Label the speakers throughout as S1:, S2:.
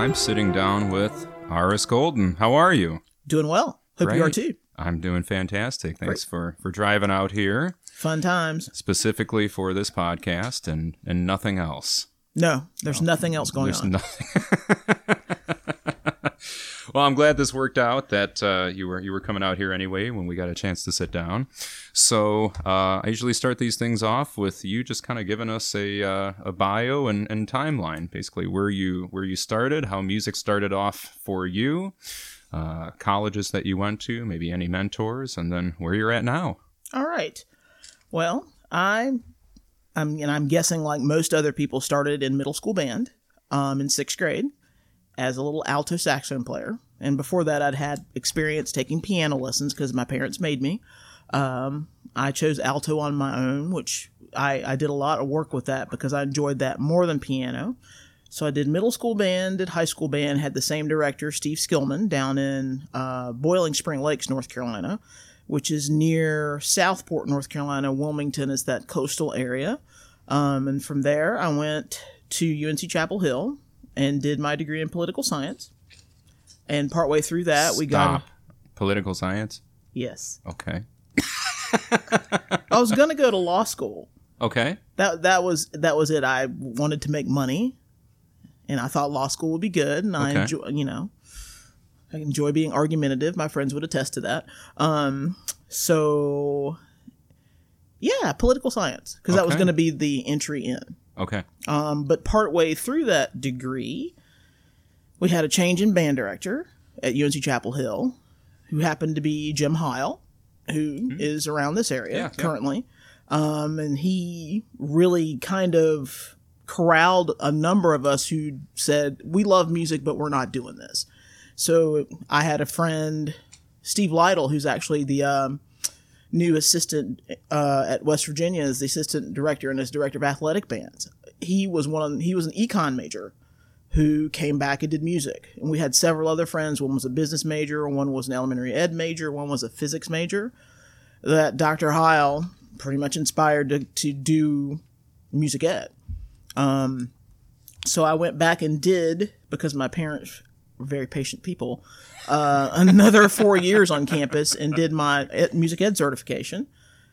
S1: I'm sitting down with Arris Golden. How are you?
S2: Doing well. Hope you are too.
S1: I'm doing fantastic. Thanks for for driving out here
S2: Fun times.
S1: specifically for this podcast and and nothing else.
S2: No, there's nothing else going
S1: There's
S2: on.
S1: nothing. well, I'm glad this worked out. That uh, you were you were coming out here anyway when we got a chance to sit down. So uh, I usually start these things off with you just kind of giving us a uh, a bio and, and timeline, basically where you where you started, how music started off for you, uh, colleges that you went to, maybe any mentors, and then where you're at now.
S2: All right. Well, I, I'm, and I'm guessing like most other people started in middle school band, um, in sixth grade, as a little alto saxophone player, and before that, I'd had experience taking piano lessons because my parents made me. Um, I chose alto on my own, which I, I did a lot of work with that because I enjoyed that more than piano. So I did middle school band, did high school band, had the same director, Steve Skillman, down in uh, Boiling Spring Lakes, North Carolina, which is near Southport, North Carolina. Wilmington is that coastal area. Um, and from there, I went to UNC Chapel Hill and did my degree in political science. And partway through that, we got
S1: Stop. Political science.
S2: yes.
S1: Okay.
S2: I was gonna go to law school.
S1: Okay.
S2: That that was that was it. I wanted to make money, and I thought law school would be good. And I
S1: Okay.
S2: enjoy, you know, I enjoy being argumentative. My friends would attest to that. Um, so yeah, political science because that was
S1: Okay.
S2: going to be the entry in.
S1: Okay.
S2: Um, but partway through that degree, we had a change in band director at UNC Chapel Hill, who happened to be Jim Heil, who is around this area.
S1: Yeah, yeah.
S2: currently. Um, and he really kind of corralled a number of us who said, We love music, but we're not doing this. So I had a friend, Steve Lytle, who's actually the um, new assistant uh, at West Virginia as the assistant director and as director of athletic bands. He was one. Of, he was an econ major who came back and did music. And we had several other friends. One was a business major, one was an elementary ed major, one was a physics major. That Dr. Heil pretty much inspired to, to do music ed. Um, so I went back and did because my parents very patient people. Uh, another four years on campus and did my ed, music ed certification.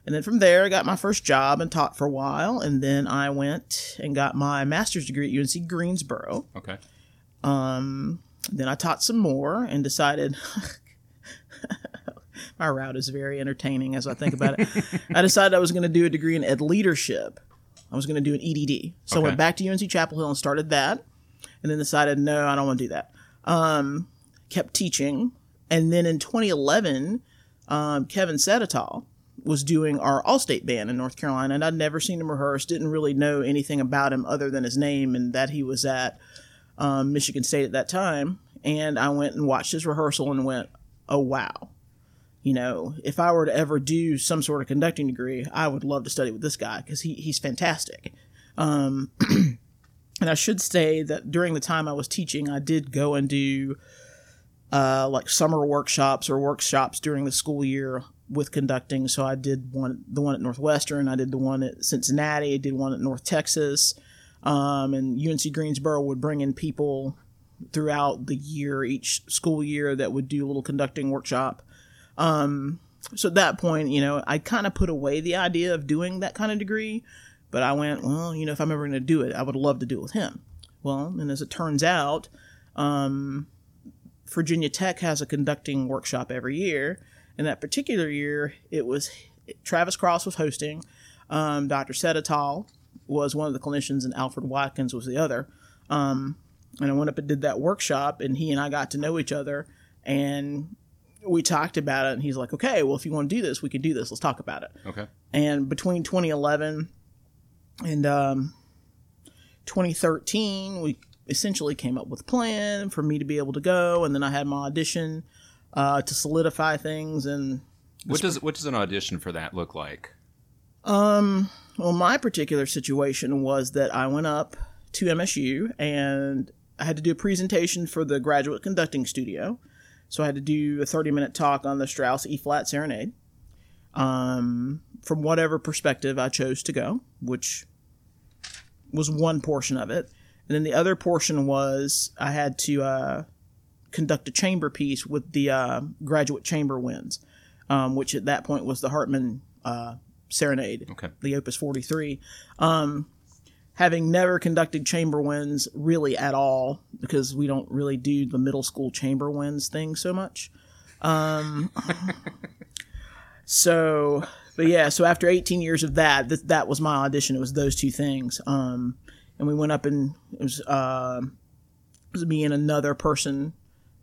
S2: And then from there, I got my first job and taught for a while. And then I went and got my master's degree at UNC Greensboro.
S1: Okay.
S2: Then I taught some more and decided my route is very entertaining as I think about it. I decided I was going to do a degree in ed leadership. I was going to do an EDD. So I went back to UNC Chapel Hill and started that. And then decided, no, I don't want to do that. Um, kept teaching. And then in 2011, um, Kevin Sedatole was doing our All-State band in North Carolina, and I'd never seen him rehearse. Didn't really know anything about him other than his name and that he was at um, Michigan State at that time. And I went and watched his rehearsal and went, "Oh wow." You know, if I were to ever do some sort of conducting degree, I would love to study with this guy because he, he's fantastic. Um, and I should say that during the time I was teaching, I did go and do uh, like summer workshops or workshops during the school year with conducting. So I did one, the one at Northwestern, I did the one at Cincinnati, I did one at North Texas, um, and UNC Greensboro would bring in people throughout the year, each school year, that would do a little conducting workshop. Um, so at that point, you know, I kind of put away the idea of doing that kind of degree, but I went, well, you know, if I'm ever going to do it, I would love to do it with him. Well, and as it turns out, um, Virginia Tech has a conducting workshop every year. And that particular year, it was Travis Cross was hosting. Um, Dr. Sedatole was one of the clinicians, and Alfred Watkins was the other. Um, and I went up and did that workshop, and he and I got to know each other, and we talked about it. And he's like, "Okay, well, if you want to do this, we can do this. Let's talk about it."
S1: Okay.
S2: And between 2011 and um, 2013, we essentially came up with a plan for me to be able to go, and then I had my audition uh, to solidify things. And
S1: What does what does an audition for that look like?
S2: um, well, my particular situation was that I went up to MSU and I had to do a presentation for the graduate conducting studio. So I had to do a 30 minute talk on the Strauss E flat serenade. Um, from whatever perspective I chose to go, which was one portion of it. and then the other portion was I had to uh, conduct a chamber piece with the uh, graduate chamber winds, um, which at that point was the Hartmann uh, Serenade,
S1: Okay.
S2: the Opus 43. Um, having never conducted chamber winds really at all, because we don't really do the middle school chamber winds thing so much. Um, so, but yeah, so after 18 years of that, th- that was my audition. It was those two things. Um, and we went up and it was, uh, it was me and another person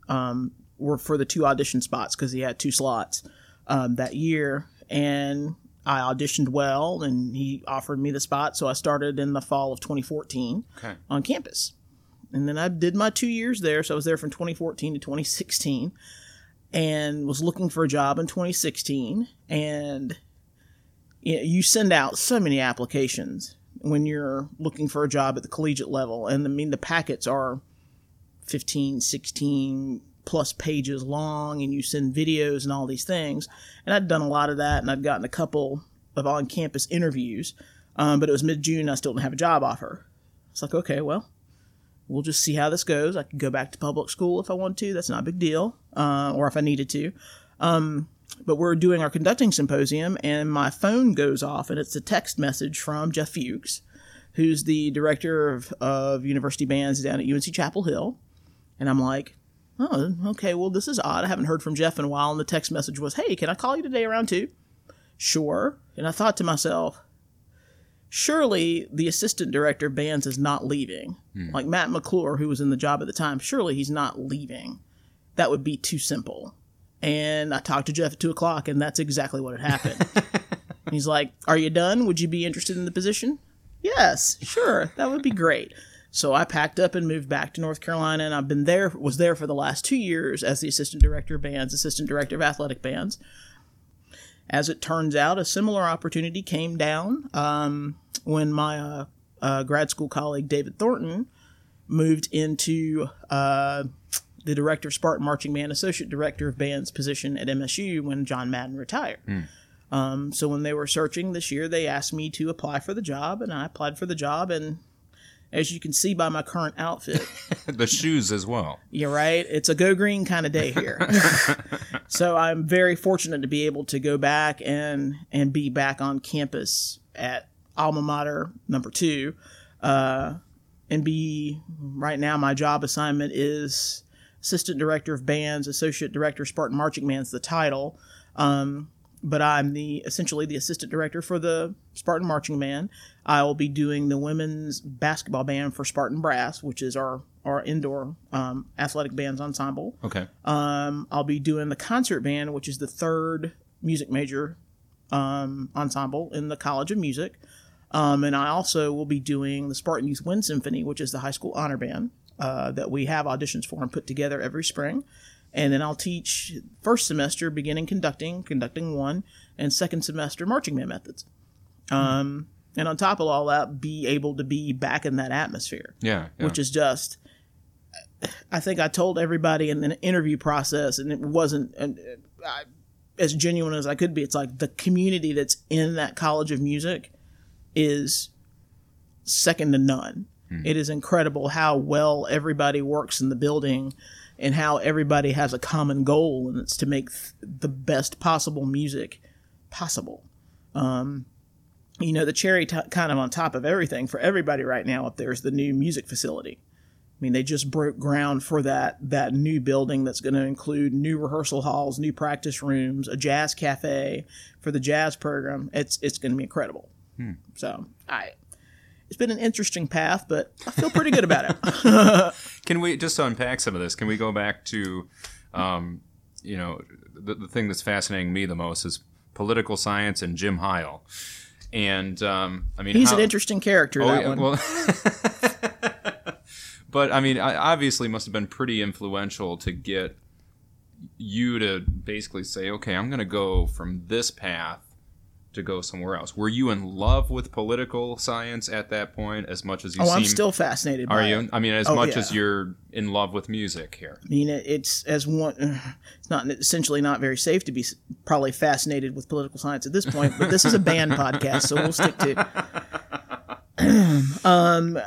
S2: um, were for the two audition spots because he had two slots um, that year. And I auditioned well and he offered me the spot. So I started in the fall of 2014
S1: Okay.
S2: on campus. And then I did my two years there. So I was there from 2014 to 2016 and was looking for a job in 2016. And you, send out so many applications when you're looking for a job at the collegiate level. And I mean, the packets are 15, 16 plus pages long, and you send videos and all these things. And I'd done a lot of that, and I'd gotten a couple of on campus interviews. Um, but it was mid June, I still didn't have a job offer. It's like, okay, well, we'll just see how this goes. I could go back to public school if I want to. That's not a big deal. Uh, or if I needed to. Um, but we're doing our conducting symposium, and my phone goes off, and it's a text message from Jeff Fuchs, who's the director of, of university bands down at UNC Chapel Hill. And I'm like, oh, okay, well, this is odd. I haven't heard from Jeff in a while. And the text message was, hey, can I call you today around two? Sure. And I thought to myself, surely the assistant director of bands is not leaving. Hmm. Like Matt McClure, who was in the job at the time, surely he's not leaving. That would be too simple. And I talked to Jeff at two o'clock, and that's exactly what had happened. he's like, Are you done? Would you be interested in the position? Yes, sure. That would be great. So I packed up and moved back to North Carolina, and I've been there, was there for the last two years as the assistant director of bands, assistant director of athletic bands. As it turns out, a similar opportunity came down um, when my uh, uh, grad school colleague David Thornton moved into uh, the director of Spartan Marching Band, associate director of bands position at MSU when John Madden retired. Um, so when they were searching this year, they asked me to apply for the job, and I applied for the job. And as you can see by my current outfit,
S1: the shoes as well.
S2: you're right. It's a go green kind of day here. so I'm very fortunate to be able to go back and and be back on campus at alma mater number two, uh, and be right now my job assignment is assistant director of bands, associate director Spartan Marching Band's the title. Um, but I'm the essentially the assistant director for the Spartan Marching Band. I will be doing the women's basketball band for Spartan Brass, which is our our indoor um, athletic bands ensemble.
S1: Okay.
S2: Um, I'll be doing the concert band, which is the third music major um, ensemble in the College of Music. Um, and I also will be doing the Spartan Youth Wind Symphony, which is the high school honor band uh, that we have auditions for and put together every spring. And then I'll teach first semester beginning conducting, conducting one, and second semester marching band methods. Um, and on top of all that, be able to be back in that atmosphere
S1: Yeah. yeah.
S2: which is just I think I told everybody in the interview process, and it wasn't and uh, I, as genuine as I could be. It's like the community that's in that College of Music is second to none. It is incredible how well everybody works in the building and how everybody has a common goal, and it's to make th- the best possible music possible. Um, you know, the cherry t- kind of on top of everything for everybody right now up there is the new music facility. I mean, they just broke ground for that that new building that's going to include new rehearsal halls, new practice rooms, a jazz cafe for the jazz program. It's it's going to be incredible. So, I it's been an interesting path, but I feel pretty good about it.
S1: Can we just to unpack some of this? Can we go back to, um, you know, the, the thing that's fascinating me the most is political science and Jim Heil. And um, I mean,
S2: He's
S1: how-
S2: an interesting character.
S1: Oh,
S2: that
S1: yeah,
S2: one.
S1: well, but I mean, I obviously must have been pretty influential to get you to basically say, okay, I'm going to go from this path to go somewhere else. Were you in love with political science at that point as much as you
S2: oh,
S1: seem?
S2: I'm still fascinated.
S1: Are
S2: by
S1: you?
S2: It.
S1: I mean, as
S2: Oh,
S1: much
S2: yeah.
S1: as you're in love with music here.
S2: I mean, it's as one. It's not essentially not very safe to be probably fascinated with political science at this point, but this is a band podcast, so we'll stick to. um,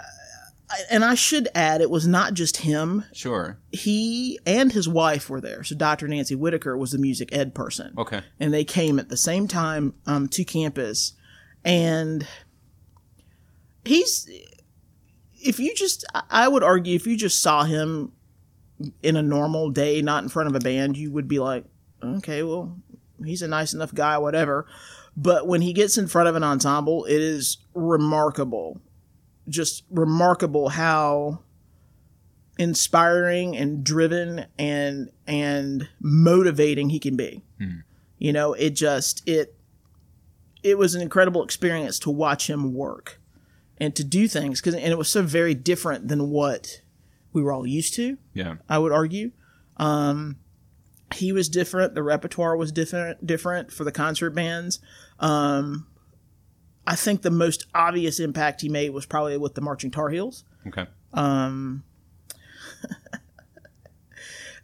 S2: and I should add, it was not just him.
S1: Sure.
S2: He and his wife were there. So Dr. Nancy Whitaker was the music ed person.
S1: Okay.
S2: And they came at the same time um, to campus. And he's, if you just, I would argue, if you just saw him in a normal day, not in front of a band, you would be like, okay, well, he's a nice enough guy, whatever. But when he gets in front of an ensemble, it is remarkable. Just remarkable how inspiring and driven and and motivating he can be. You know, it just it it was an incredible experience to watch him work and to do things cuz and it was so very different than what we were all used to.
S1: Yeah.
S2: I would argue. Um, he was different. The repertoire was different. Different for the concert bands. Um, I think the most obvious impact he made was probably with the Marching Tar Heels.
S1: Okay.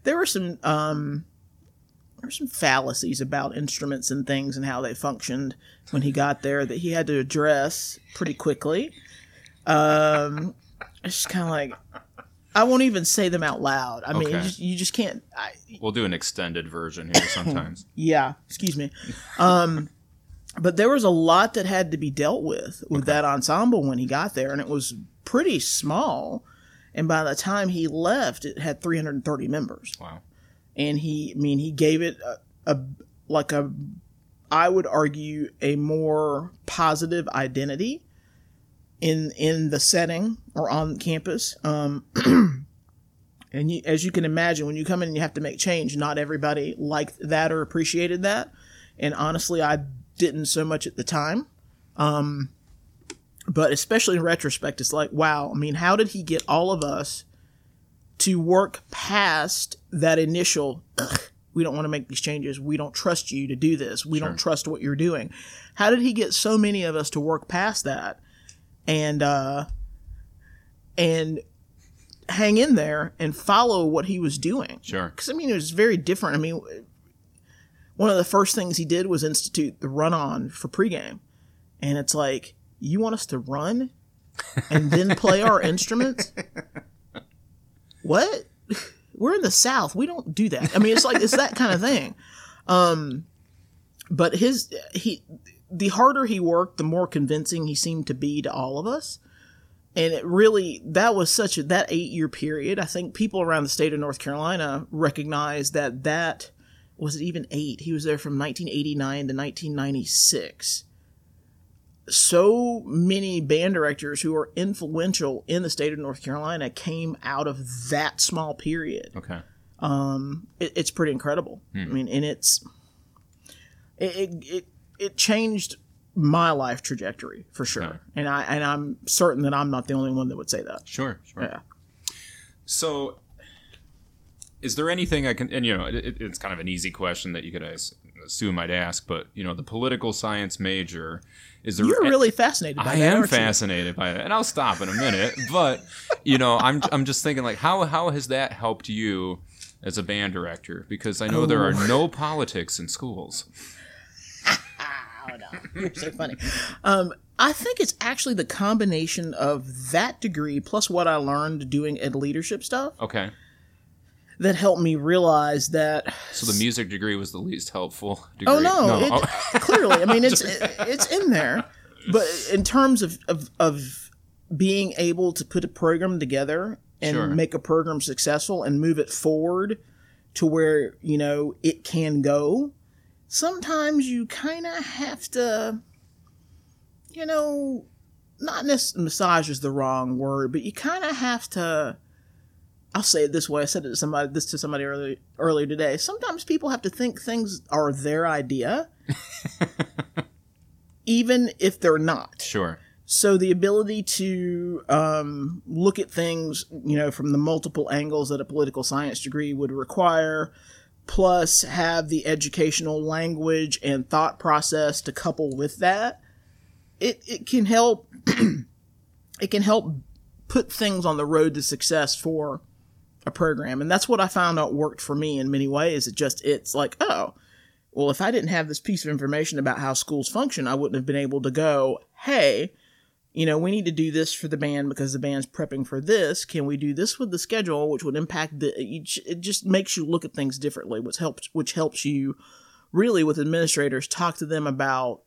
S2: There were some um, there were some fallacies about instruments and things and how they functioned when he got there that he had to address pretty quickly. Um, it's just kind of like I won't even say them out loud. I mean, you just, you just can't. I,
S1: We'll do an extended version here sometimes.
S2: Yeah, excuse me. Um, but there was a lot that had to be dealt with with that ensemble when he got there, and it was pretty small. And by the time he left, it had 330 members,
S1: wow.
S2: and he, I mean, he gave it a, a like a, I would argue, a more positive identity in in the setting or on campus. Um, and you, as you can imagine, when you come in and you have to make change, not everybody liked that or appreciated that. And honestly, I didn't so much at the time. Um, but especially in retrospect, it's like, wow, I mean, how did he get all of us to work past that initial, "Ugh, we don't want to make these changes. We don't trust you to do this. We don't trust what you're doing. How did he get so many of us to work past that and, uh, and hang in there and follow what he was doing?
S1: Sure.
S2: because I mean it was very different. I mean, one of the first things he did was institute the run on for pregame, and it's like you want us to run and then play our instruments. What? We're in the South. We don't do that. I mean, it's like it's that kind of thing. Um, but his he the harder he worked, the more convincing he seemed to be to all of us and it really that was such a that eight year period i think people around the state of north carolina recognized that that was it even eight he was there from 1989 to 1996 so many band directors who are influential in the state of north carolina came out of that small period
S1: Okay.
S2: Um, it, it's pretty incredible hmm. i mean and it's it, it it it changed my life trajectory for sure
S1: Okay.
S2: and i and i'm certain that i'm not the only one that would say that
S1: Sure. Sure.
S2: yeah
S1: So, is there anything I can? And you know, it, it's kind of an easy question that you could as- assume I'd ask, but you know, the political science major is there?
S2: you're really fascinated by
S1: I
S2: that
S1: am
S2: you?
S1: fascinated by that, and I'll stop in a minute. But you know, I'm I'm just thinking like, how how has that helped you as a band director? Because I know there are
S2: Oh.
S1: no politics in schools.
S2: Oh, no. You're so funny. Um, I think it's actually the combination of that degree plus what I learned doing ed leadership stuff
S1: Okay,
S2: that helped me realize that.
S1: so the music degree was the least helpful oh, degree.
S2: Oh no, it,
S1: oh,
S2: clearly. I mean, it's it, it's in there, but in terms of, of of being able to put a program together and
S1: Sure.
S2: make a program successful and move it forward to where you know it can go. Sometimes you kind of have to, you know, not necessarily massage is the wrong word, but you kind of have to. I'll say it this way. I said it to somebody this to somebody earlier earlier today. Sometimes people have to think things are their idea, even if they're not.
S1: sure.
S2: So the ability to um, look at things, you know, from the multiple angles that a political science degree would require, plus have the educational language and thought process to couple with that, it, it can help. it can help put things on the road to success for a program, and that's what I found out worked for me in many ways. It just it's like oh. Well, if I didn't have this piece of information about how schools function, I wouldn't have been able to go, hey, you know, we need to do this for the band because the band's prepping for this. Can we do this with the schedule, which would impact the? It just makes you look at things differently, which helps, which helps you really with administrators talk to them about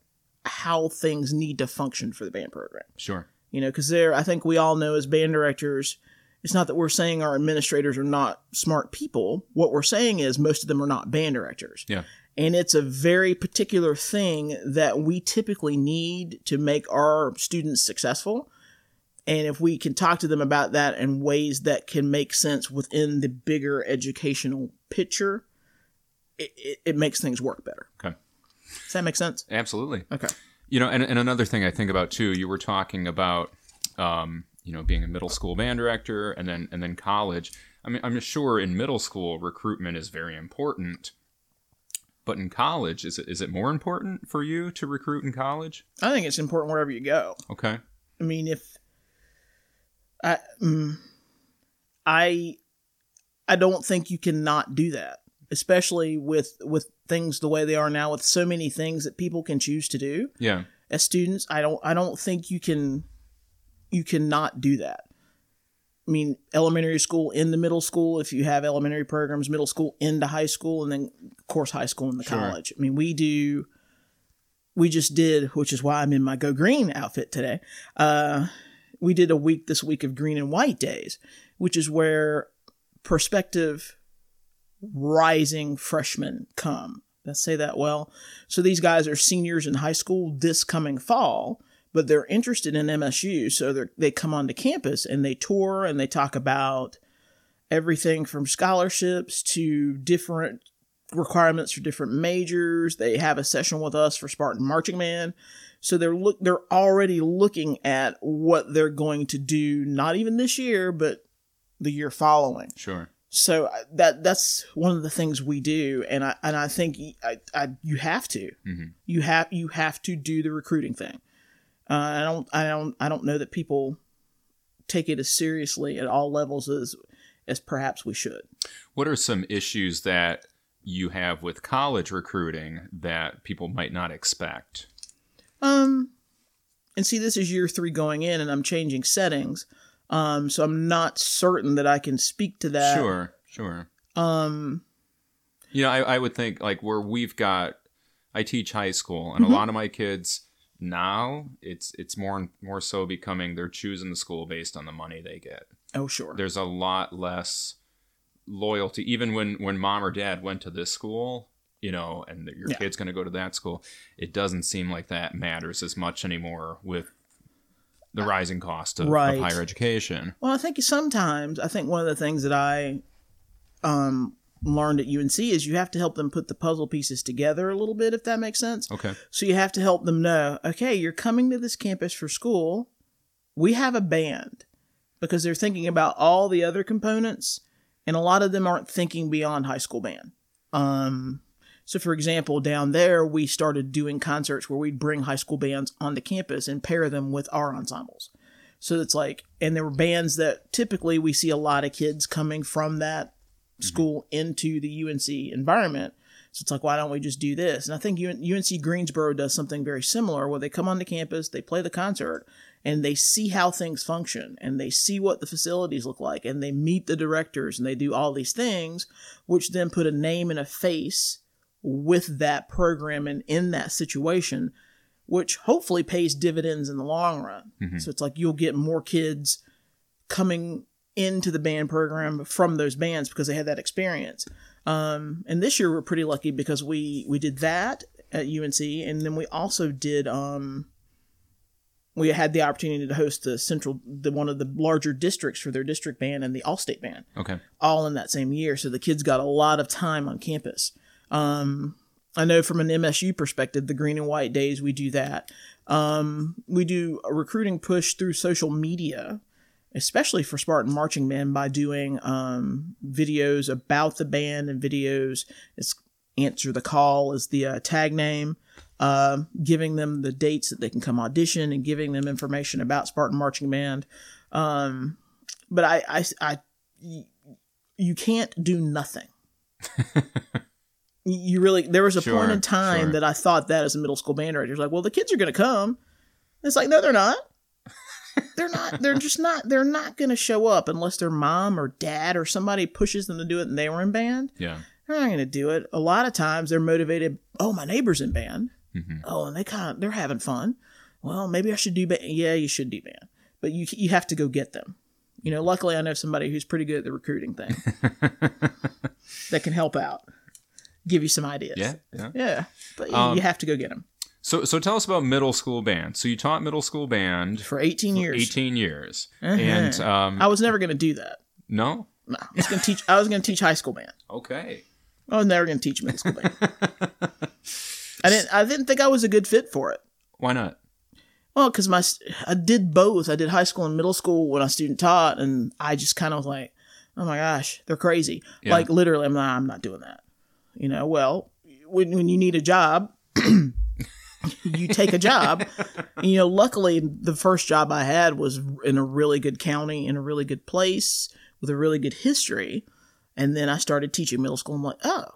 S2: how things need to function for the band program.
S1: Sure.
S2: You know, because there, I think we all know as band directors, it's not that we're saying our administrators are not smart people. What we're saying is most of them are not band directors.
S1: Yeah.
S2: And it's a very particular thing that we typically need to make our students successful. And if we can talk to them about that in ways that can make sense within the bigger educational picture, it, it, it makes things work better.
S1: Okay.
S2: Does that make sense?
S1: Absolutely.
S2: Okay.
S1: You know, and, and another thing I think about too, you were talking about, um, you know, being a middle school band director and then and then college. I mean, I'm sure in middle school recruitment is very important, but in college, is it is it more important for you to recruit in college?
S2: I think it's important wherever you go.
S1: Okay.
S2: I mean, if I, mm, I, I don't think you can not do that, especially with with things the way they are now, with so many things that people can choose to do
S1: Yeah.
S2: as students. I don't, I don't think you can, you cannot do that. I mean, elementary school into middle school, if you have elementary programs, middle school into high school, and then, of course, high school into
S1: Sure.
S2: college. I mean, we do, we just did, which is why I'm in my Go Green outfit today. Uh, we did a week this week of green and white days, which is where prospective rising freshmen come. Let's say that well. So these guys are seniors in high school this coming fall, but they're interested in MSU. So they they come onto campus and they tour and they talk about everything from scholarships to different requirements for different majors. They have a session with us for Spartan Marching Band. So they're look they're already looking at what they're going to do not even this year but the year following.
S1: Sure.
S2: So that that's one of the things we do, and I and I think I, I you have to
S1: Mhm.
S2: you have you have to do the recruiting thing. Uh, I don't I don't I don't know that people take it as seriously at all levels as as perhaps we should.
S1: What are some issues that you have with college recruiting that people might not expect?
S2: Um, and see, this is year three going in, and I'm changing settings. Um, so I'm not certain that I can speak to that.
S1: Sure, sure.
S2: Um,
S1: You know, I, I would think like where we've got, I teach high school, and
S2: Mhm.
S1: a lot of my kids now it's it's more and more so becoming they're choosing the school based on the money they get.
S2: oh sure.
S1: There's a lot less loyalty, even when when mom or dad went to this school, you know, and your
S2: Yeah.
S1: kid's going to go to that school. It doesn't seem like that matters as much anymore with the rising cost of, of higher education.
S2: Well, I think sometimes I think one of the things that I um learned at UNC is you have to help them put the puzzle pieces together a little bit, if that makes sense.
S1: Okay.
S2: So you have to help them know, okay, you're coming to this campus for school. We have a band because they're thinking about all the other components, and a lot of them aren't thinking beyond high school band. Um, so, for example, down there, we started doing concerts where we'd bring high school bands onto campus and pair them with our ensembles. So it's like, and there were bands that typically we see a lot of kids coming from that school into the UNC environment. So it's like, why don't we just do this? And I think UNC Greensboro does something very similar where they come onto campus, they play the concert, and they see how things function, and they see what the facilities look like, and they meet the directors, and they do all these things, which then put a name and a face with that program and in that situation, which hopefully pays dividends in the long run.
S1: Mhm.
S2: So it's like you'll get more kids coming into the band program from those bands because they had that experience. Um, and this year we're pretty lucky because we we did that at UNC, and then we also did um, we had the opportunity to host the central the one of the larger districts for their district band and the all state band
S1: Okay.
S2: all in that same year. So the kids got a lot of time on campus. Um, I know from an MSU perspective, the green and white days, we do that. Um, we do a recruiting push through social media, especially for Spartan Marching Band by doing um, videos about the band and videos. It's Answer the Call is the uh, tag name. Uh, giving them the dates that they can come audition and giving them information about Spartan Marching Band. Um, but I, I, I, you can't do nothing. you really there was a
S1: Sure,
S2: point in time
S1: sure.
S2: that I thought that as a middle school band director. It's like, well, the kids are going to come. It's like, no, they're not. They're not. They're just not. They're not going to show up unless their mom or dad or somebody pushes them to do it, and they were in band.
S1: Yeah.
S2: They're not going to do it. A lot of times, they're motivated. Oh, my neighbor's in band.
S1: Mm-hmm.
S2: Oh, and they kind of they're having fun. Well, maybe I should do band. Yeah, you should do band, but you you have to go get them. You know, luckily I know somebody who's pretty good at the recruiting thing that can help out, give you some ideas.
S1: Yeah. Yeah.
S2: yeah, but
S1: Um,
S2: you have to go get them
S1: So so tell us about middle school band. So you taught middle school band
S2: for 18 years.
S1: 18 years.
S2: Uh-huh.
S1: And um
S2: I was never going to do that.
S1: no?
S2: No, I was going to teach. I was going to teach high school band.
S1: Okay.
S2: I was never going to teach middle school band. I didn't. I didn't think I was a good fit for it.
S1: Why not?
S2: Well, because my I did both. I did high school and middle school when I student taught, and I just kind of was like, oh my gosh, they're crazy.
S1: Yeah.
S2: Like literally, I'm not. I'm not doing that. You know. Well, when when you need a job. you take a job. You know luckily the first job i had was in a really good county in a really good place with a really good history. And then i started teaching middle school. I'm like oh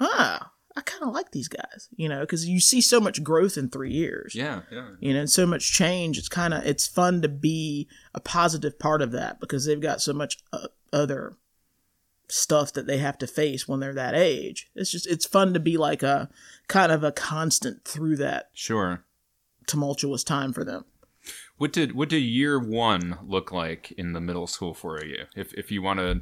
S2: ah i kind of like these guys you know because you see so much growth in three years.
S1: Yeah, yeah.
S2: you know and so much change. It's kind of it's fun to be a positive part of that because they've got so much uh, other stuff that they have to face when they're that age it's just it's fun to be like a kind of a constant through that
S1: Sure.
S2: tumultuous time for them
S1: What did what did year one look like in the middle school for you? If if you want to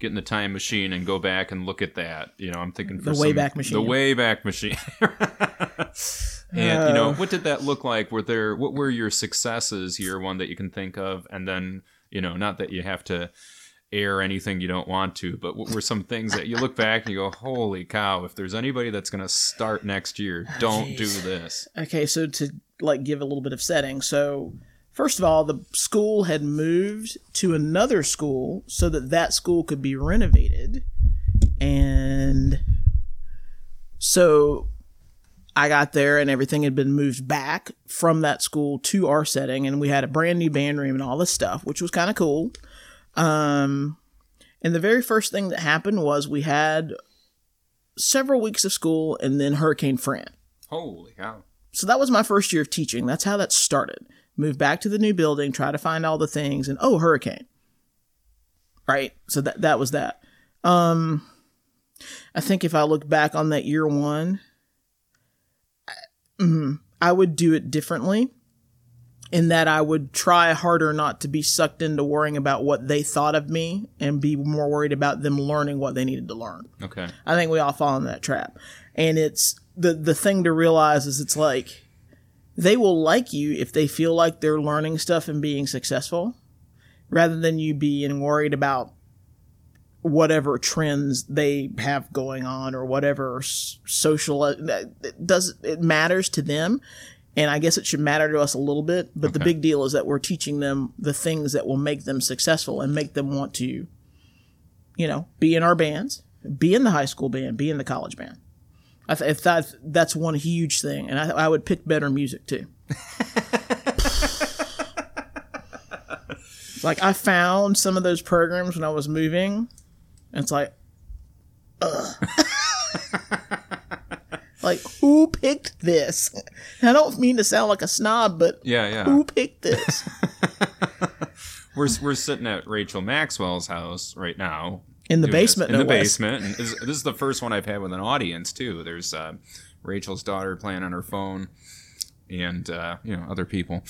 S1: get in the time machine and go back and look at that, you know, I'm thinking for
S2: The
S1: some-
S2: Wayback Machine.
S1: The Wayback Machine. and you know, uh. what did that look like? Were there what were your successes year one that you can think of? And then you know, not that you have to air anything you don't want to, but what were some things that you look back and you go, "Holy cow! If there's anybody that's going to start next year, oh, don't do this."
S2: Okay, so to like give a little bit of setting, so first of all, the school had moved to another school so that that school could be renovated, and so I got there and everything had been moved back from that school to our setting, and we had a brand new band room and all this stuff, which was kind of cool. Um, and the very first thing that happened was we had several weeks of school, and then Hurricane Fran.
S1: Holy cow!
S2: So that was my first year of teaching. That's how that started. Move back to the new building, try to find all the things, and oh, hurricane. Right. So that that was that. Um, I think if I look back on that year one, I, mhm, I would do it differently. In that I would try harder not to be sucked into worrying about what they thought of me and be more worried about them learning what they needed to learn.
S1: Okay.
S2: I think we all fall in that trap. And it's the the thing to realize is it's like they will like you if they feel like they're learning stuff and being successful rather than you being worried about whatever trends they have going on or whatever social uh, it does it matters to them and I guess it should matter to us a little bit but the big deal is that we're teaching them the things that will make them successful and make them want to you know be in our bands be in the high school band be in the college band. I, th- thought that's one huge thing and I, I would pick better music too. Like I found some of those programs when I was moving and it's like ugh. like who picked this I don't mean to sound like a snob but
S1: Yeah, yeah.
S2: who picked this
S1: We're we're sitting at Rachel Maxwell's house right now.
S2: in the
S1: doing this-
S2: basement
S1: in
S2: no
S1: the
S2: less.
S1: basement. And this, this is the first one I've had with an audience too. There's uh, Rachel's daughter playing on her phone, and uh, you know other people.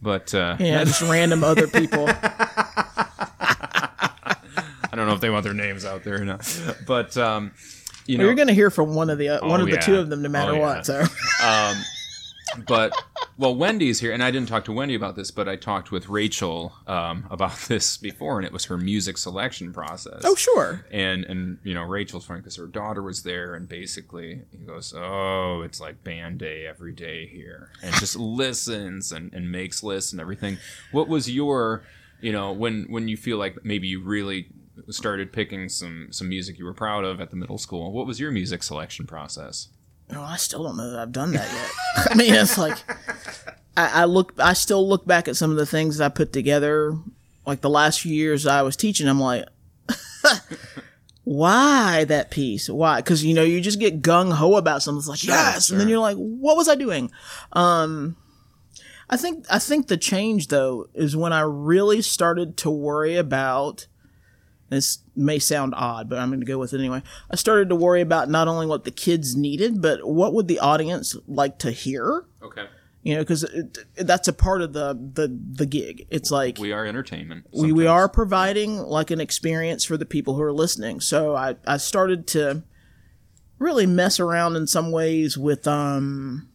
S1: But uh,
S2: yeah just random other people
S1: I don't know if they want their names out there or not. But um, you know,
S2: Well, you're going to hear from one of the uh, one
S1: Oh,
S2: of the
S1: yeah.
S2: two of them no matter
S1: Oh, yeah.
S2: what. So
S1: but well, Wendy's here, and I didn't talk to Wendy about this, but I talked with Rachel um, about this before, and it was her music selection process.
S2: oh sure,
S1: and and you know Rachel's funny because her daughter was there, and basically he goes, "Oh, it's like band day every day here," and just listens and, and makes lists and everything. What was your, you know, when when you feel like maybe you really started picking some some music you were proud of at the middle school? What was your music selection process?
S2: No, I still don't know that I've done that yet. I mean, it's like I, I look, I still look back at some of the things I put together. Like the last few years I was teaching, I'm like, why that piece? Why? Because you know you just get gung ho about something. It's like yes, and then you're like, what was I doing? Um, I think I think the change though is when I really started to worry about this may sound odd, but I'm going to go with it anyway. I started to worry about not only what the kids needed, but what would the audience like to hear?
S1: Okay.
S2: You know, because that's a part of the the the gig. It's like
S1: We are entertainment.
S2: we, we are providing like an experience for the people who are listening. So I, I started to really mess around in some ways with um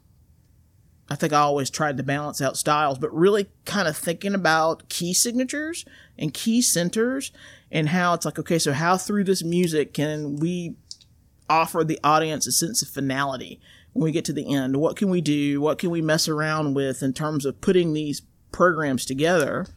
S2: I think I always tried to balance out styles, but really kind of thinking about key signatures and key centers and how it's like, okay, so how through this music can we offer the audience a sense of finality when we get to the end? What can we do? What can we mess around with in terms of putting these programs together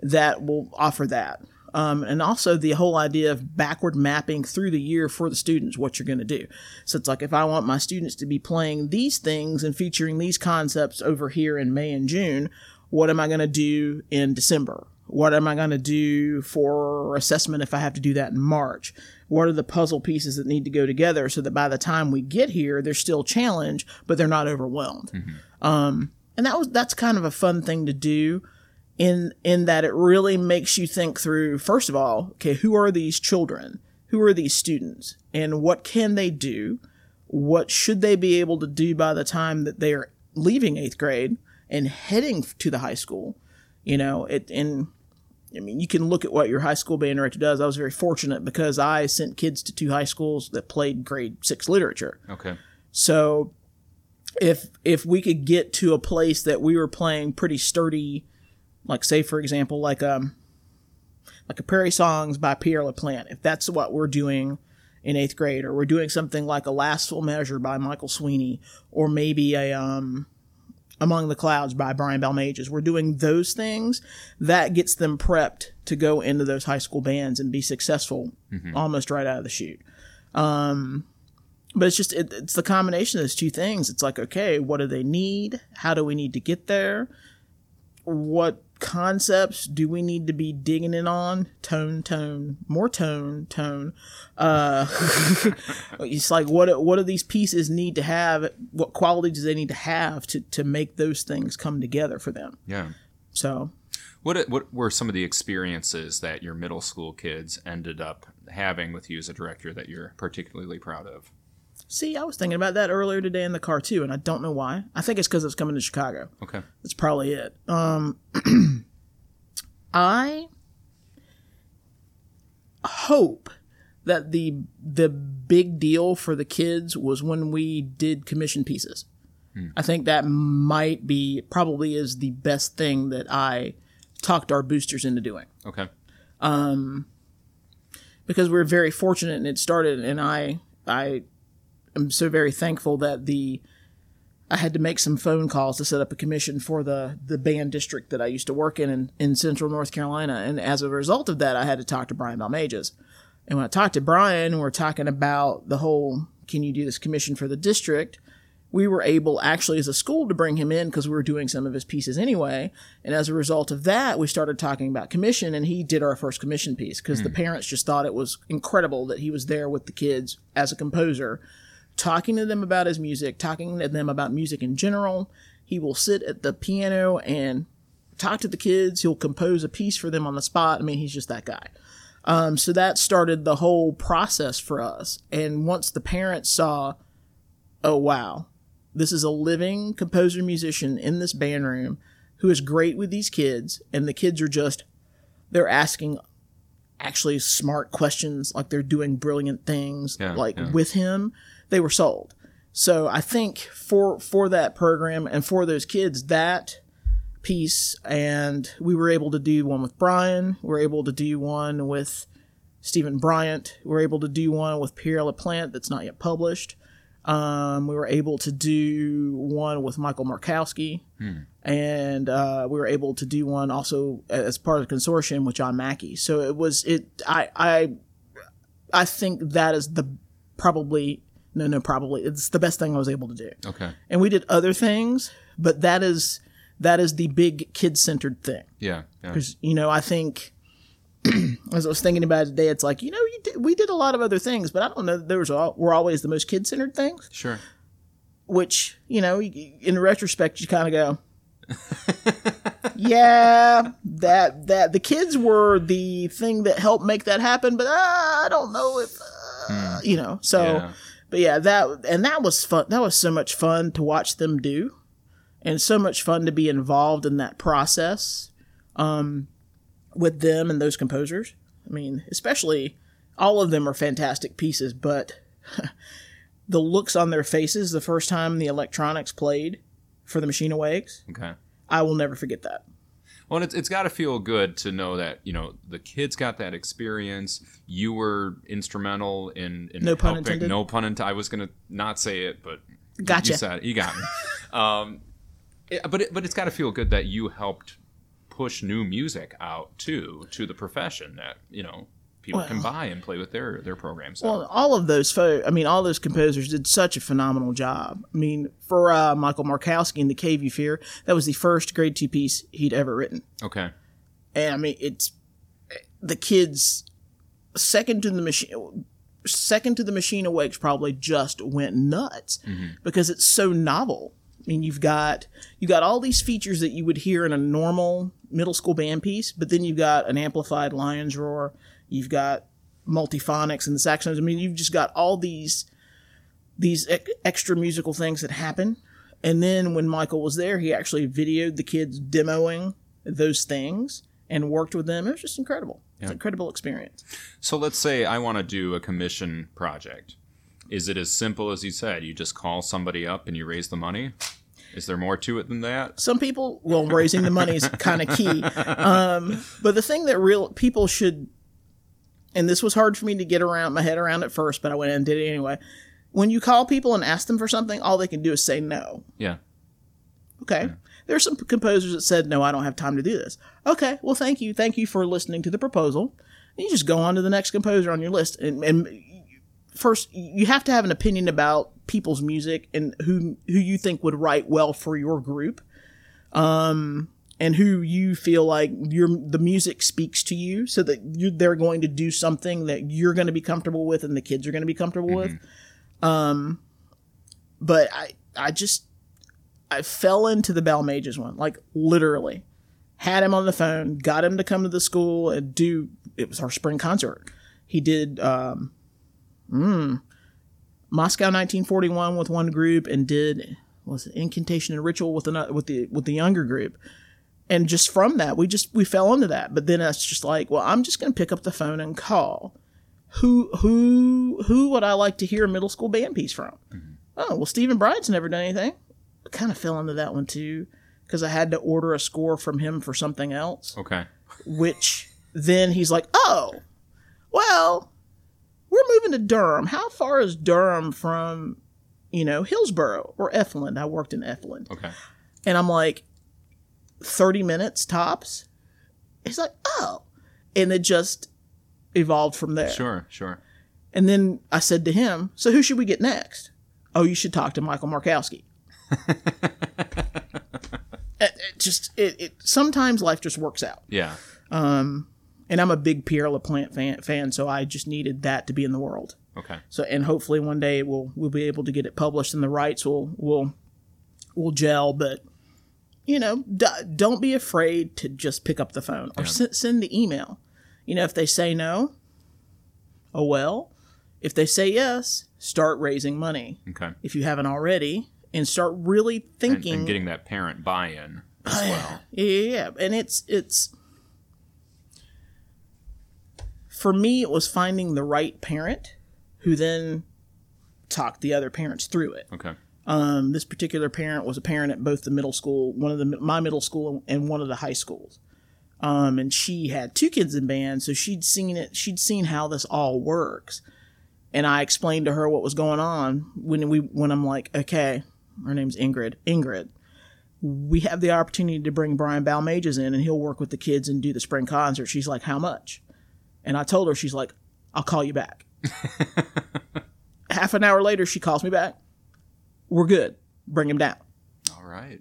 S2: that will offer that? Um, and also the whole idea of backward mapping through the year for the students what you're going to do. So it's like if I want my students to be playing these things and featuring these concepts over here in May and June, what am I going to do in December? What am I going to do for assessment if I have to do that in March? What are the puzzle pieces that need to go together so that by the time we get here, they're still challenged, but they're not overwhelmed? Um, and that was that's kind of a fun thing to do in in that it really makes you think through first of all okay who are these children? Who are these students? And what can they do? What should they be able to do by the time that they are leaving eighth grade and heading to the high school? You know it and i mean you can look at what your high school band director does i was very fortunate because i sent kids to two high schools that played grade six literature
S1: Okay.
S2: so if if we could get to a place that we were playing pretty sturdy, like say for example, like um like a Prairie Songs by Pierre LaPlante, if that's what we're doing in eighth grade, or we're doing something like a Last Full Measure by Michael Sweeney, or maybe a um Among the Clouds by Brian Balmages, we're doing those things that gets them prepped to go into those high school bands and be successful mm-hmm. almost right out of the chute. Um, but it's just it, it's the combination of those two things. It's like okay what do they need? How do we need to get there what concepts do we need to be digging in on? Tone tone more tone tone. Uh it's like what what do these pieces need to have? What qualities do they need to have to to make those things come together for them?
S1: Yeah.
S2: so.
S1: What what were some of the experiences that your middle school kids ended up having with you as a director that you're particularly proud of?
S2: See i was thinking about that earlier today in the car too and i don't know why i think it's because it's coming to chicago
S1: Okay.
S2: That's probably it. Um, I hope that the the big deal for the kids was when we did commission pieces. I think that might be probably is the best thing that I talked our boosters into doing
S1: Okay.
S2: Um, because we're very fortunate and it started and I I am so very thankful that the I had to make some phone calls to set up a commission for the the band district that I used to work in in, in central North Carolina and as a result of that I had to talk to Brian Balmages. And when I talked to Brian, we're talking about the whole can you do this commission for the district? We were able actually as a school to bring him in because we were doing some of his pieces anyway. And as a result of that, we started talking about commission and he did our first commission piece because the hmm. parents just thought it was incredible that he was there with the kids as a composer, talking to them about his music, talking to them about music in general. He will sit at the piano and talk to the kids. He'll compose a piece for them on the spot. I mean, he's just that guy. Um, so that started the whole process for us. And once the parents saw, oh, wow, this is a living composer musician in this band room who is great with these kids, and the kids are just, they're asking actually smart questions, like they're doing brilliant things,
S1: Yeah,
S2: like
S1: yeah.
S2: with him, they were sold. So I think for for that program and for those kids, that piece, and we were able to do one with Brian. We were able to do one with Steven Bryant. We were able to do one with Pierre LaPlante that's not yet published. Um, we were able to do one with Michael Markowski, and uh, we were able to do one also as part of the consortium with John Mackey. So it was it. I I I think that is the probably no no probably it's the best thing I was able to do
S1: Okay.
S2: and we did other things, but that is that is the big kid centered thing.
S1: Yeah. Yeah.
S2: Because you know, I think as I was thinking about it today, it's like you know, you did, we did a lot of other things, but I don't know that there was all, were always the most kid centered things.
S1: Sure.
S2: Which you know, in retrospect, you kind of go, yeah, that that the kids were the thing that helped make that happen, but uh, I don't know if uh, you know. So,
S1: Yeah.
S2: But yeah, that and that was fun. That was so much fun to watch them do, and so much fun to be involved in that process, um, with them and those composers. I mean, especially all of them are fantastic pieces, but the looks on their faces the first time the electronics played for the Machine Awakes,
S1: Okay.
S2: I will never forget that.
S1: Well, it's it's got to feel good to know that you know the kids got that experience. You were instrumental in, in
S2: No pun
S1: helping-
S2: intended.
S1: No pun intended. I was gonna not say it, but you-
S2: Gotcha.
S1: You said it. You got me. um, it- but it, but it's got to feel good that you helped push new music out too to the profession that you know people can buy and play with their their programs.
S2: Well, all of those fo- I mean, all those composers did such a phenomenal job. I mean, for uh, Michael Markowski in The Cave You Fear, that was the first grade two piece he'd ever written.
S1: okay.
S2: And I mean, it's the kids second to the machine. Second to the Machine Awakes probably just went nuts because it's so novel. I mean, you've got you got all these features that you would hear in a normal middle school band piece, but then you've got an amplified lion's roar, you've got multiphonics and the saxophones. I mean, you've just got all these these ec- extra musical things that happen. And then when Michael was there, he actually videoed the kids demoing those things and worked with them. It was just incredible. It's an incredible experience.
S1: So let's say I want to do a commission project. Is it as simple as you said? You just call somebody up and you raise the money? Is there more to it than that?
S2: Some people, well, raising the money is kind of key. Um, but the thing that real people should, and this was hard for me to get around my head around at first, but I went and did it anyway. When you call people and ask them for something, all they can do is say no.
S1: Yeah.
S2: Okay. There are some composers that said, no, I don't have time to do this. Okay. Well, thank you. Thank you for listening to the proposal. And you just go on to the next composer on your list. And, and first, you have to have an opinion about people's music and who, who you think would write well for your group. Um, and who you feel like your the music speaks to you, so that you, they're going to do something that you're going to be comfortable with, and the kids are going to be comfortable with. Um, but I I just I fell into the Balmages one, like literally. Had him on the phone, got him to come to the school and do. It was our spring concert. He did um, mm, Moscow 1941 with one group, and did was it Incantation and Ritual with another with the with the younger group. And just from that, we just we fell into that. But then it's just like, well, I'm just going to pick up the phone and call. Who who who would I like to hear a middle school band piece from? Mm-hmm. Oh, well, Steven Bryant's never done anything. I kind of fell into that one too because I had to order a score from him for something else,
S1: Okay.
S2: which then he's like, oh, well, we're moving to Durham. How far is Durham from, you know, Hillsborough or Efland? I worked in Efland.
S1: Okay.
S2: And I'm like, 30 minutes tops? He's like, oh. And it just evolved from there.
S1: Sure. Sure.
S2: And then I said to him, so who should we get next? Oh, you should talk to Michael Markowski. it, it just it, it sometimes life just works out.
S1: Yeah.
S2: Um, and I'm a big Pierre LaPlante fan, fan, so I just needed that to be in the world.
S1: Okay.
S2: So and hopefully one day we'll we'll be able to get it published and the rights will will will gel. But you know, d- don't be afraid to just pick up the phone or sen- send the email. You know, if they say no, oh well. If they say yes, start raising money
S1: Okay.
S2: if you haven't already, and start really thinking.
S1: and getting that parent buy-in as well.
S2: Yeah, yeah, yeah. And it's it's for me it was finding the right parent who then talked the other parents through it.
S1: Okay.
S2: Um, this particular parent was a parent at both the middle school, one of the my middle school and one of the high schools. Um, and she had two kids in band, so she'd seen it. She'd seen how this all works, and I explained to her what was going on when we when I'm like, okay, her name's Ingrid. Ingrid, we have the opportunity to bring Brian Balmages in, and he'll work with the kids and do the spring concert. She's like, how much? And I told her, she's like, I'll call you back. Half an hour later, she calls me back. We're good. Bring him down.
S1: All right.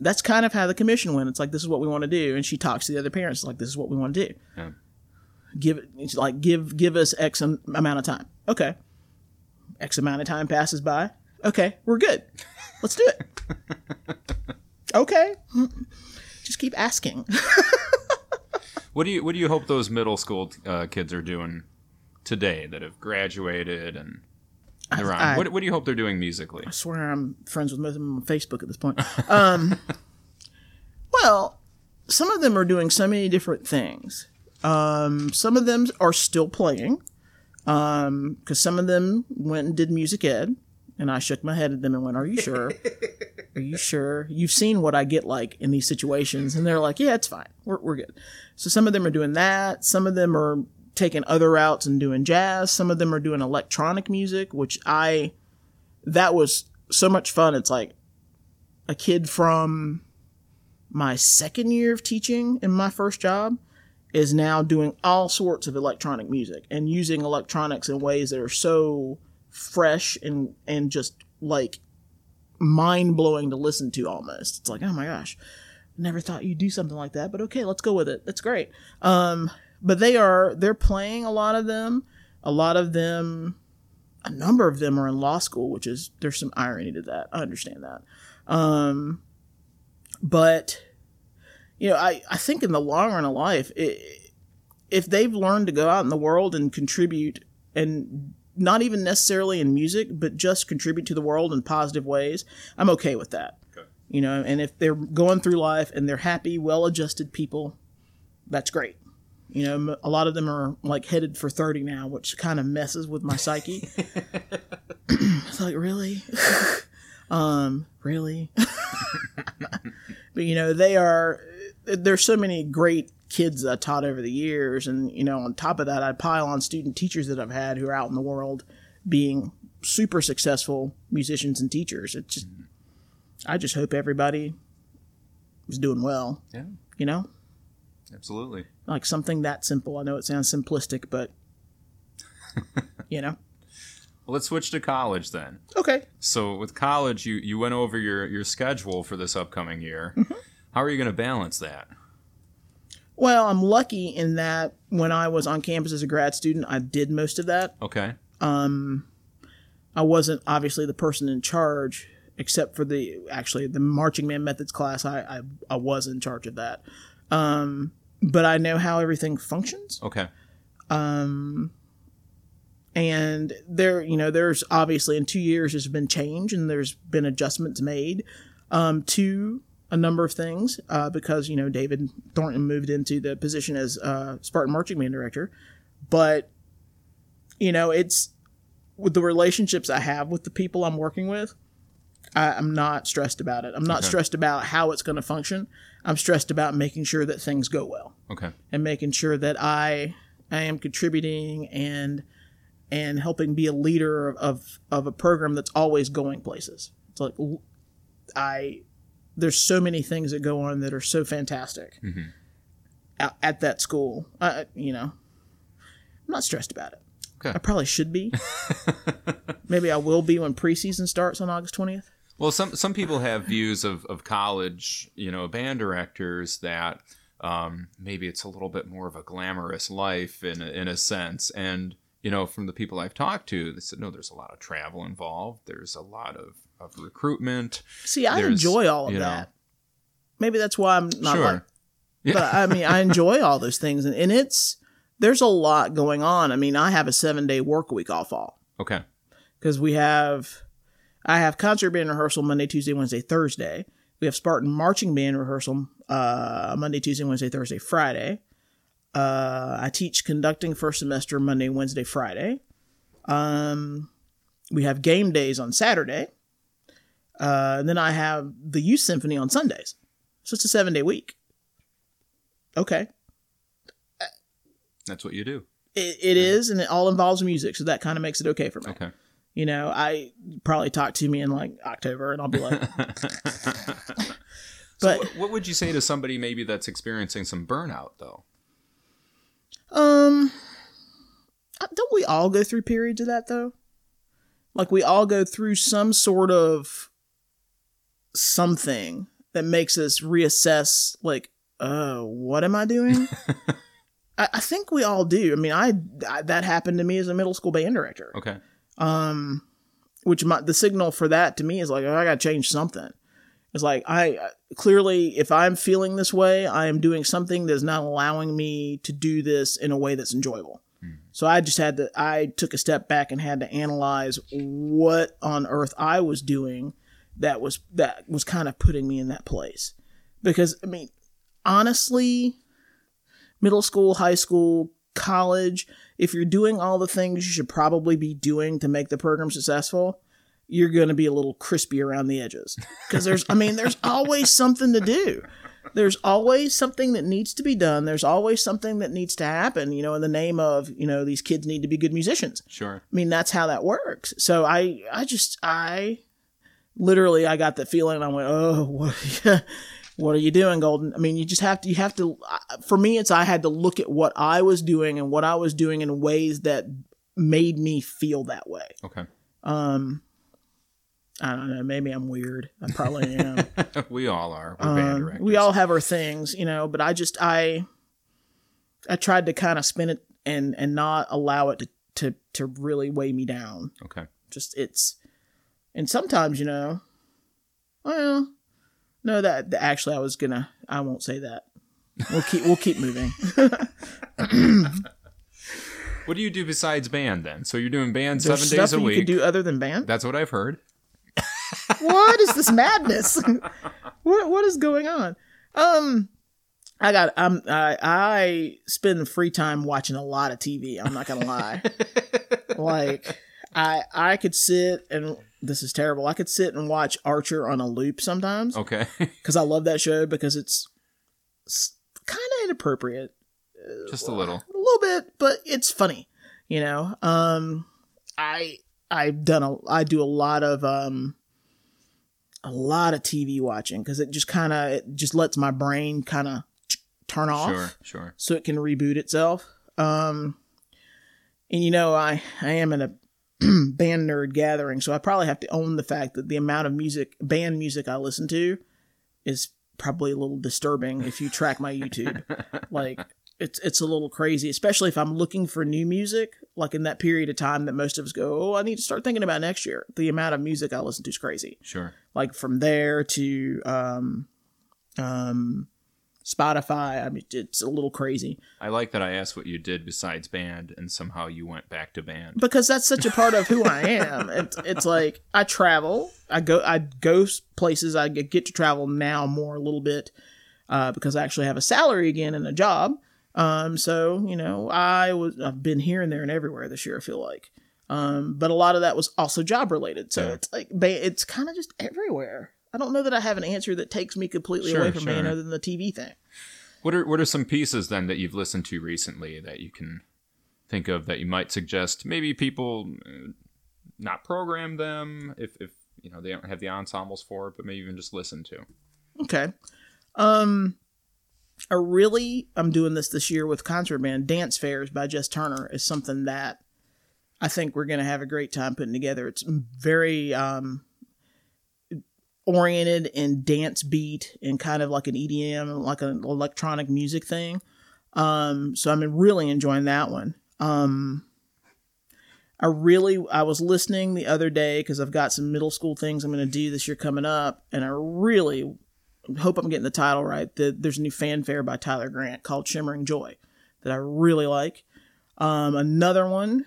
S2: That's kind of how the commission went. It's like this is what we want to do, and she talks to the other parents. Like this is what we want to do.
S1: Yeah.
S2: Give it. It's like give give us X amount of time. Okay. X amount of time passes by. Okay, we're good. Let's do it. Okay. Just keep asking.
S1: What do you What do you hope those middle school uh, kids are doing today that have graduated and
S2: I-
S1: what, what do you hope they're doing musically?
S2: I swear I'm friends with most of them on Facebook at this point. Um, well, some of them are doing so many different things. Um, some of them are still playing because some of them went and did music ed, and I shook my head at them and went, "Are you sure? are you sure? You've seen what I get like in these situations?" And they're like, "Yeah, it's fine. We're we're good." So some of them are doing that. Some of them are taking other routes and doing jazz. Some of them are doing electronic music, which I that was so much fun. It's like a kid from my second year of teaching in my first job is now doing all sorts of electronic music and using electronics in ways that are so fresh and and just like mind blowing to listen to almost. It's like, oh my gosh, never thought you'd do something like that, but okay, let's go with it. That's great. Um, but they are they're playing a lot of them. A lot of them a number of them are in law school, which is there's some irony to that. I understand that. Um, but you know, I, I think in the long run of life, it, if they've learned to go out in the world and contribute, and not even necessarily in music, but just contribute to the world in positive ways, I'm okay with that.
S1: Okay.
S2: You know, and if they're going through life and they're happy, well-adjusted people, that's great. You know, a lot of them are like headed for 30 now, which kind of messes with my psyche. it's like, really? um, really? but you know, they are there's so many great kids that I taught over the years and you know, on top of that I pile on student teachers that I've had who are out in the world being super successful musicians and teachers. It just I just hope everybody is doing well,
S1: Yeah,
S2: you know?
S1: Absolutely.
S2: Like something that simple. I know it sounds simplistic, but you know.
S1: Well, let's switch to college then.
S2: Okay.
S1: So with college, you you went over your your schedule for this upcoming year.
S2: Mm-hmm.
S1: How are you going to balance that?
S2: Well, I'm lucky in that when I was on campus as a grad student, I did most of that.
S1: Okay.
S2: Um, I wasn't obviously the person in charge, except for the actually the marching man methods class. I I, I was in charge of that, um, but I know how everything functions.
S1: Okay.
S2: Um, And there, you know, there's obviously in two years there's been change and there's been adjustments made um, to a number of things uh, because you know David Thornton moved into the position as uh, Spartan marching band director, but you know it's with the relationships I have with the people I'm working with. I, I'm not stressed about it. I'm not
S1: Okay.
S2: stressed about how it's going to function. I'm stressed about making sure that things go well
S1: Okay.
S2: and making sure that I I am contributing and and helping be a leader of, of, of a program that's always going places. It's like I there's so many things that go on that are so fantastic mm-hmm. at, at that school. I, you know, I'm not stressed about it.
S1: Okay.
S2: I probably should be. Maybe I will be when preseason starts on August 20th.
S1: Well, some some people have views of, of college, you know, band directors that um, maybe it's a little bit more of a glamorous life in a, in a sense. And you know, from the people I've talked to, they said no, there's a lot of travel involved. There's a lot of, of recruitment.
S2: See, I
S1: There's,
S2: enjoy all of
S1: you know-
S2: that. Maybe that's why I'm not
S1: sure.
S2: like but I mean, I enjoy all those things, and, and it's there's a lot going on. I mean, I have a seven day work week off all
S1: Okay.
S2: because we have I have concert band rehearsal Monday, Tuesday, Wednesday, Thursday. We have Spartan marching band rehearsal uh, Monday, Tuesday, Wednesday, Thursday, Friday. Uh, I teach conducting first semester Monday, Wednesday, Friday. Um, we have game days on Saturday. Uh, and then I have the youth symphony on Sundays. So it's a seven day week. Okay.
S1: That's what you do.
S2: It, it is, and it all involves music, so that kind of makes it okay for me.
S1: Okay.
S2: You know, I probably talk to me in like October, and I'll be like, But-
S1: what, what would you say to somebody maybe that's experiencing some burnout though?
S2: um, uh, don't we all go through periods of that though? Like we all go through some sort of something that makes us reassess, like, uh, what am I doing? I, I think we all do. I mean, I, I that happened to me as a middle school band director.
S1: Okay.
S2: Um which my, the signal for that to me is like oh, i gotta change something It's like I clearly, if I'm feeling this way, I am doing something that's not allowing me to do this in a way that's enjoyable. So I just had to, I took a step back and had to analyze what on earth I was doing that was, that was kind of putting me in that place. Because, I mean, honestly, middle school, high school, college, if you're doing all the things you should probably be doing to make the program successful, you're going to be a little crispy around the edges. Because there's, I mean, there's always something to do. There's always something that needs to be done. There's always something that needs to happen, you know, in the name of, you know, these kids need to be good musicians.
S1: Sure.
S2: I mean, that's how that works. So I, I just, I literally, I got the feeling. I went, oh, what, what are you doing, Golden? I mean, you just have to, you have to, for me, it's, I had to look at what I was doing and what I was doing in ways that made me feel that way.
S1: Okay.
S2: Um, I don't know. Maybe I'm weird. I probably am.
S1: we all are. We're
S2: Um, we all have our things, you know. But I just I I tried to kind of spin it and and not allow it to to to really weigh me down.
S1: Okay.
S2: Just it's and sometimes you know, well, no that actually I was gonna I won't say that. We'll keep we'll keep moving.
S1: What do you do besides band then? So you're doing band
S2: There's
S1: seven days a week.
S2: you could do other than band.
S1: That's what I've heard.
S2: what is this madness? what what is going on? Um, I got I'm I I spend free time watching a lot of TV. I'm not gonna lie. like I I could sit and this is terrible. I could sit and watch Archer on a loop sometimes
S1: Okay.
S2: because I love that show because it's, kind of inappropriate
S1: Just a little.
S2: a little bit, but it's funny. You know, um, I I've done a I do a lot of um a lot of TV watching because it just kind of it just lets my brain kind of turn off
S1: Sure. Sure.
S2: so it can reboot itself. Um, and you know, I I am in a band nerd gathering, so I probably have to own the fact that the amount of music, band music I listen to, is probably a little disturbing if you track my YouTube. like it's it's a little crazy, especially if I'm looking for new music. Like in that period of time that most of us go, oh, I need to start thinking about next year. The amount of music I listen to is crazy
S1: Sure.
S2: like from there to um um Spotify. I mean, it's a little crazy
S1: I like that I asked what you did besides band, and somehow you went back to band.
S2: because that's such a part of who I am. It's it's like I travel, I go, I go places. I get to travel now more a little bit uh, because I actually have a salary again and a job. Um, so you know, I was I've been here and there and everywhere this year. I feel like, um, but a lot of that was also job related. So
S1: Yeah.
S2: it's like it's kind of just everywhere. I don't know that I have an answer that takes me completely
S1: Sure,
S2: away from
S1: sure.
S2: other than the TV thing.
S1: What are what are some pieces then that you've listened to recently that you can think of that you might suggest maybe people uh, not program them if if you know they don't have the ensembles for it, but maybe even just listen to.
S2: Okay. Um, I really, I'm doing this this year with concert band. Dance Fairs by Jess Turner is something that I think we're going to have a great time putting together. It's very um, oriented in dance beat and kind of like an EDM, like an electronic music thing. Um, so I'm really enjoying that one. Um, I really, I was listening the other day because I've got some middle school things I'm going to do this year coming up, and I really hope I'm getting the title right. The, there's a new fanfare by Tyler Grant called Shimmering Joy that I really like. Um, another one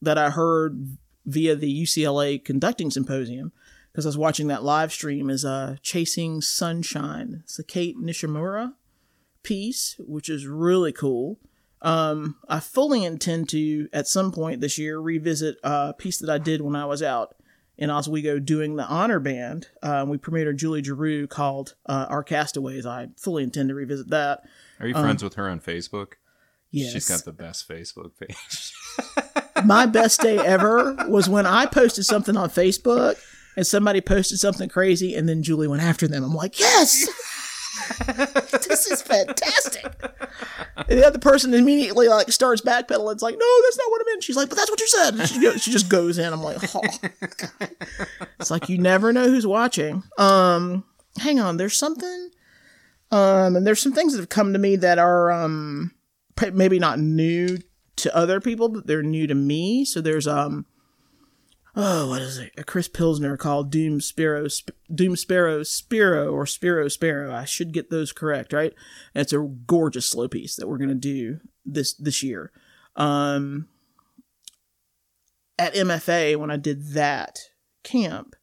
S2: that I heard via the UCLA conducting symposium because I was watching that live stream is uh, Chasing Sunshine. It's a Kate Nishimura piece, which is really cool. Um, I fully intend to, at some point this year, revisit a piece that I did when I was out in Oswego doing the honor band. Uh, we premiered a Julie Giroux called uh, Our Castaways. I fully intend to revisit that.
S1: Are you friends with her on Facebook?
S2: Um, Yes.
S1: She's got the best Facebook page.
S2: My best day ever was when I posted something on Facebook and somebody posted something crazy and then Julie went after them. I'm like, yes! this is fantastic. And the other person immediately like starts backpedaling. It's like, no, that's not what I meant. She's like, but that's what you said. She, goes, she just goes in. I'm like, oh. It's like you never know who's watching. Um, hang on, there's something. Um, and there's some things that have come to me that are um maybe not new to other people, but they're new to me. So there's um oh, what is it? A Chris Pilsner called Doom Sparrow, Sp- Doom Sparrow, Spiro, or Spiro Sparrow. I should get those correct, right? And it's a gorgeous slow piece that we're gonna do this this year. Um, at MFA when I did that camp,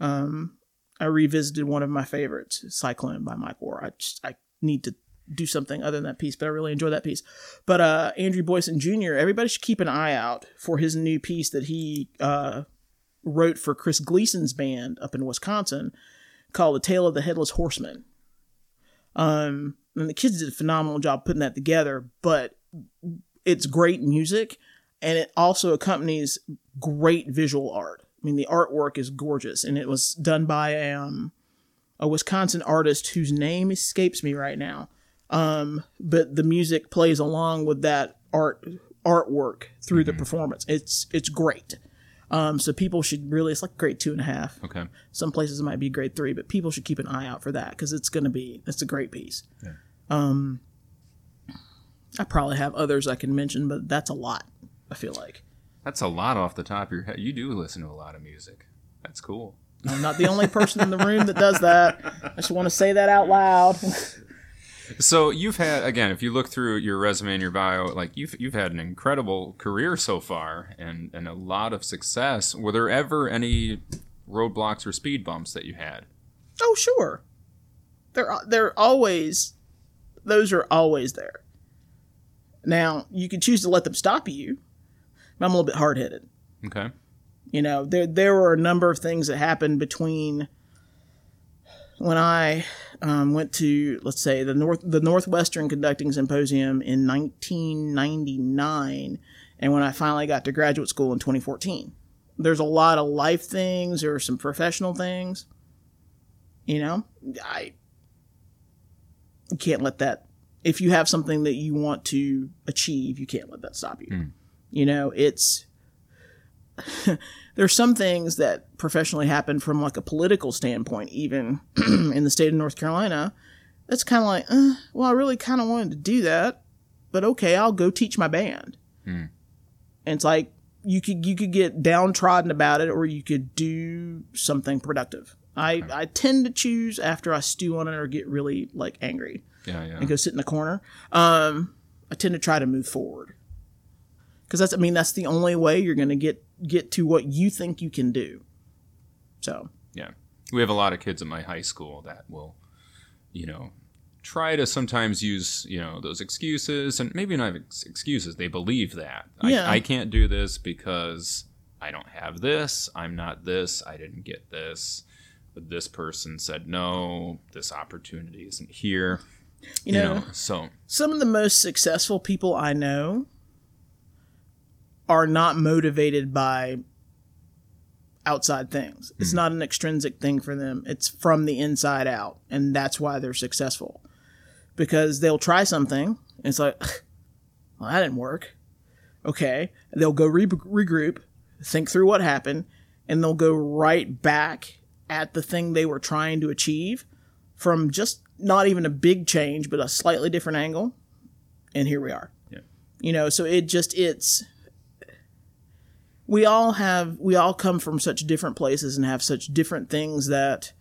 S2: um, I revisited one of my favorites, Cyclone by Mike War. I just I need to do something other than that piece, but I really enjoy that piece. But uh, Andrew Boysen Jr., everybody should keep an eye out for his new piece that he uh, wrote for Chris Gleason's band up in Wisconsin called The Tale of the Headless Horseman. Um, and the kids did a phenomenal job putting that together, but it's great music and it also accompanies great visual art. I mean, the artwork is gorgeous and it was done by a, um, a Wisconsin artist whose name escapes me right now. Um, but the music plays along with that art artwork through the performance. It's it's great. Um, so people should really it's like grade two and a half.
S1: Okay.
S2: Some places it might be grade three, but people should keep an eye out for that because it's gonna be it's a great piece. Um, I probably have others I can mention, but that's a lot. I feel like
S1: That's a lot off the top of your head. You do listen to a lot of music. That's cool.
S2: I'm not the only person in the room that does that. I just want to say that out loud.
S1: So you've had again, if you look through your resume and your bio, like you've you've had an incredible career so far and and a lot of success. Were there ever any roadblocks or speed bumps that you had?
S2: Oh, sure. They're they're always those are always there. Now, you can choose to let them stop you. But I'm a little bit hard headed.
S1: Okay.
S2: You know, there there were a number of things that happened between when I um, went to let's say the north the Northwestern Conducting Symposium in 1999, and when I finally got to graduate school in 2014. There's a lot of life things or some professional things. You know, I you can't let that. If you have something that you want to achieve, you can't let that stop you. You know, it's there's some things that professionally happen from like a political standpoint, even in the state of North Carolina. That's kind of like, uh, well, I really kind of wanted to do that, but okay, I'll go teach my band. And it's like you could you could get downtrodden about it, or you could do something productive. I I tend to choose after I stew on it or get really like angry
S1: Yeah, yeah.
S2: and go sit in the corner. Um, I tend to try to move forward because that's I mean that's the only way you're going to get get to what you think you can do. So
S1: Yeah. We have a lot of kids at my high school that will, you know, try to sometimes use, you know, those excuses and maybe not ex- excuses. They believe that.
S2: Yeah.
S1: I, I can't do this because I don't have this. I'm not this. I didn't get this. But this person said no. This opportunity isn't here.
S2: you
S1: You
S2: know,
S1: know, so
S2: some of the most successful people I know are not motivated by outside things. It's hmm. not an extrinsic thing for them. It's from the inside out, and that's why they're successful. Because they'll try something, and it's like, well, that didn't work. Okay, they'll go re- regroup, think through what happened, and they'll go right back at the thing they were trying to achieve from just not even a big change, but a slightly different angle. And here we are.
S1: Yeah.
S2: You know, so it just, it's, we all have, we all come from such different places and have such different things that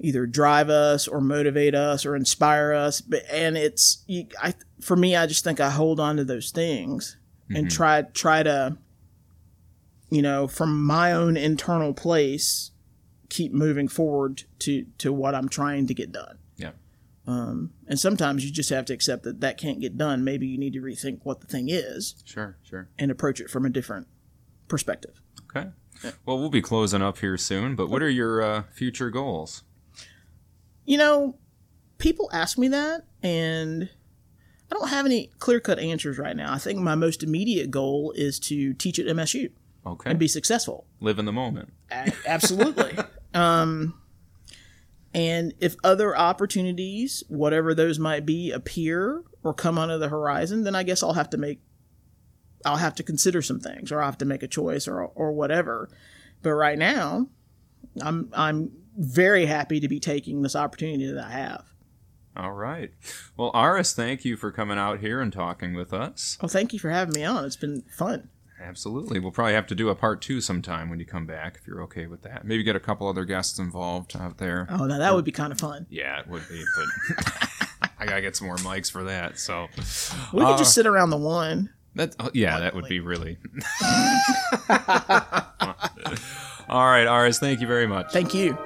S2: either drive us or motivate us or inspire us. But, and it's, you, I, for me, I just think I hold on to those things and mm-hmm. try, try to, you know, from my own internal place, keep moving forward to to what I'm trying to get done.
S1: Yeah.
S2: And sometimes you just have to accept that that can't get done. Maybe you need to rethink what the thing is
S1: Sure, sure.
S2: and approach it from a different perspective.
S1: Okay. Well, we'll be closing up here soon, but what are your uh, future goals?
S2: You know, people ask me that and I don't have any clear-cut answers right now. I think my most immediate goal is to teach at MSU
S1: Okay.
S2: and be successful.
S1: Live in the moment.
S2: A- absolutely. um, and if other opportunities, whatever those might be, appear or come onto the horizon, then I guess I'll have to make, I'll have to consider some things, or I'll have to make a choice, or or whatever. But right now, I'm I'm very happy to be taking this opportunity that I have.
S1: All right. Well, Arris, thank you for coming out here and talking with us.
S2: Well, thank you for having me on. It's been fun.
S1: Absolutely. We'll probably have to do a part two sometime when you come back, if you're okay with that. Maybe get a couple other guests involved out there.
S2: Oh, now that would be kind of fun.
S1: Yeah, it would be, but I gotta get some more mics for that. So
S2: We could just uh, sit around the one.
S1: that, oh, yeah, that would be really. All right, Arris. Thank you very much.
S2: Thank you.